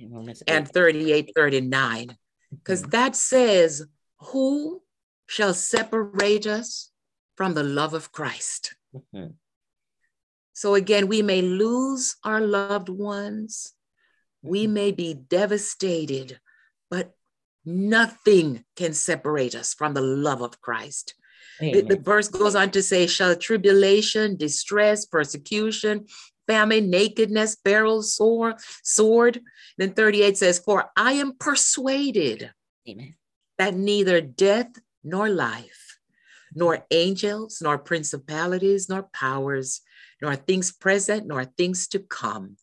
S2: Romans 8. and 38 39, because mm-hmm. that says, Who shall separate us from the love of Christ? Mm-hmm. So again, we may lose our loved ones, we may be devastated, but nothing can separate us from the love of Christ. The, the, verse goes on to say, Shall tribulation, distress, persecution, famine, nakedness, peril, sword, sword. Then 38 says, For I am persuaded
S1: Amen.
S2: that neither death nor life, nor angels, nor principalities, nor powers, nor things present, nor things to come,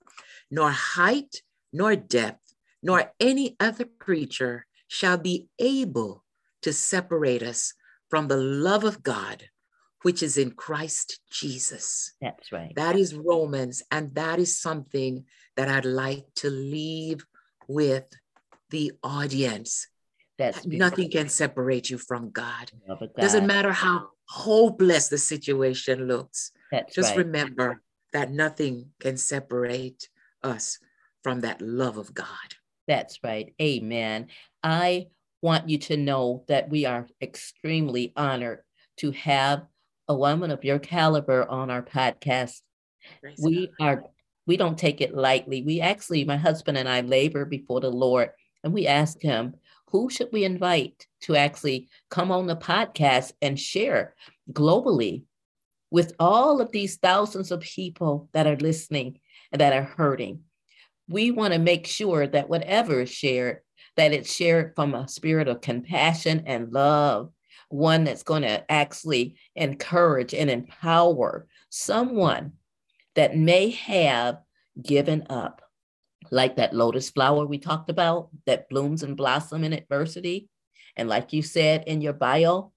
S2: nor height, nor depth, nor any other creature shall be able to separate us from the love of God, which is in Christ Jesus.
S1: That's right.
S2: That is Romans. And that is something that I'd like to leave with the audience.
S1: That's
S2: that nothing can separate you from God.
S1: God.
S2: Doesn't matter how hopeless the situation looks.
S1: That's
S2: Just
S1: right.
S2: remember that nothing can separate us from that love of God.
S1: That's right. Amen. I want you to know that we are extremely honored to have a woman of your caliber on our podcast.
S2: Praise
S1: we
S2: God.
S1: are we don't take it lightly. We actually, my husband and I labor before the Lord and we ask him, who should we invite to actually come on the podcast and share globally with all of these thousands of people that are listening and that are hurting? We want to make sure that whatever is shared, that it's shared from a spirit of compassion and love, one that's going to actually encourage and empower someone that may have given up, like that lotus flower we talked about that blooms and blossom in adversity. And like you said in your bio,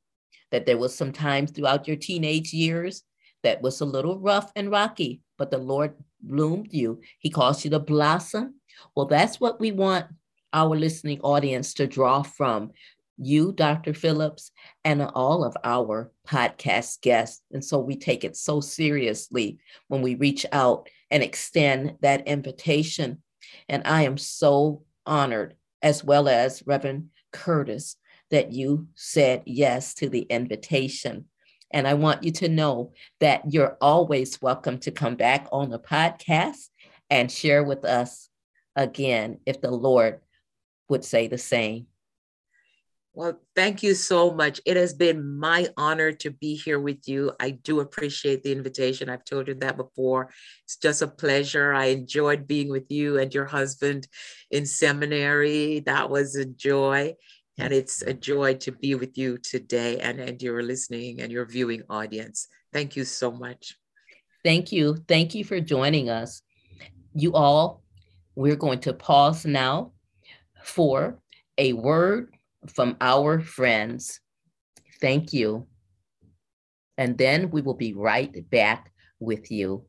S1: that there was some times throughout your teenage years that was a little rough and rocky, but the Lord bloomed you. He caused you to blossom. Well, that's what we want our listening audience to draw from you, Dr. Phillips, and all of our podcast guests. And so we take it so seriously when we reach out and extend that invitation And I am so honored, as well as Reverend Curtis, that you said yes to the invitation. And I want you to know that you're always welcome to come back on the podcast and share with us again if the Lord would say the same.
S2: Well, thank you so much. It has been my honor to be here with you. I do appreciate the invitation. I've told you that before. It's just a pleasure. I enjoyed being with you and your husband in seminary. That was a joy. And it's a joy to be with you today and, and your listening and your viewing audience. Thank you so much.
S1: Thank you. Thank you for joining us. You all, we're going to pause now for a word from our friends. Thank you. And then we will be right back with you.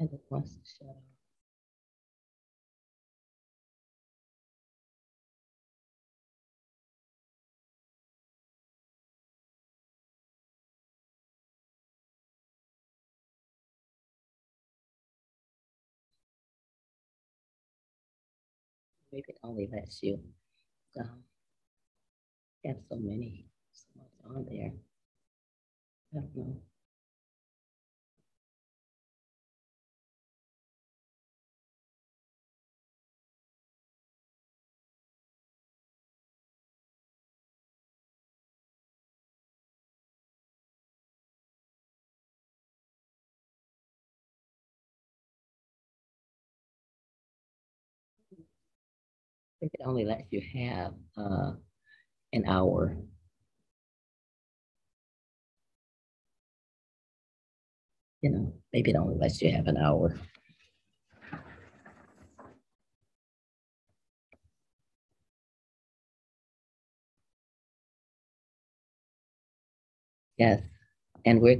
S1: And it wants to shut off. Maybe it only lets you um, have so many songs on there. I don't know. Think it only lets you have uh, an hour. You know, maybe it only lets you have an hour. Yes, and we're going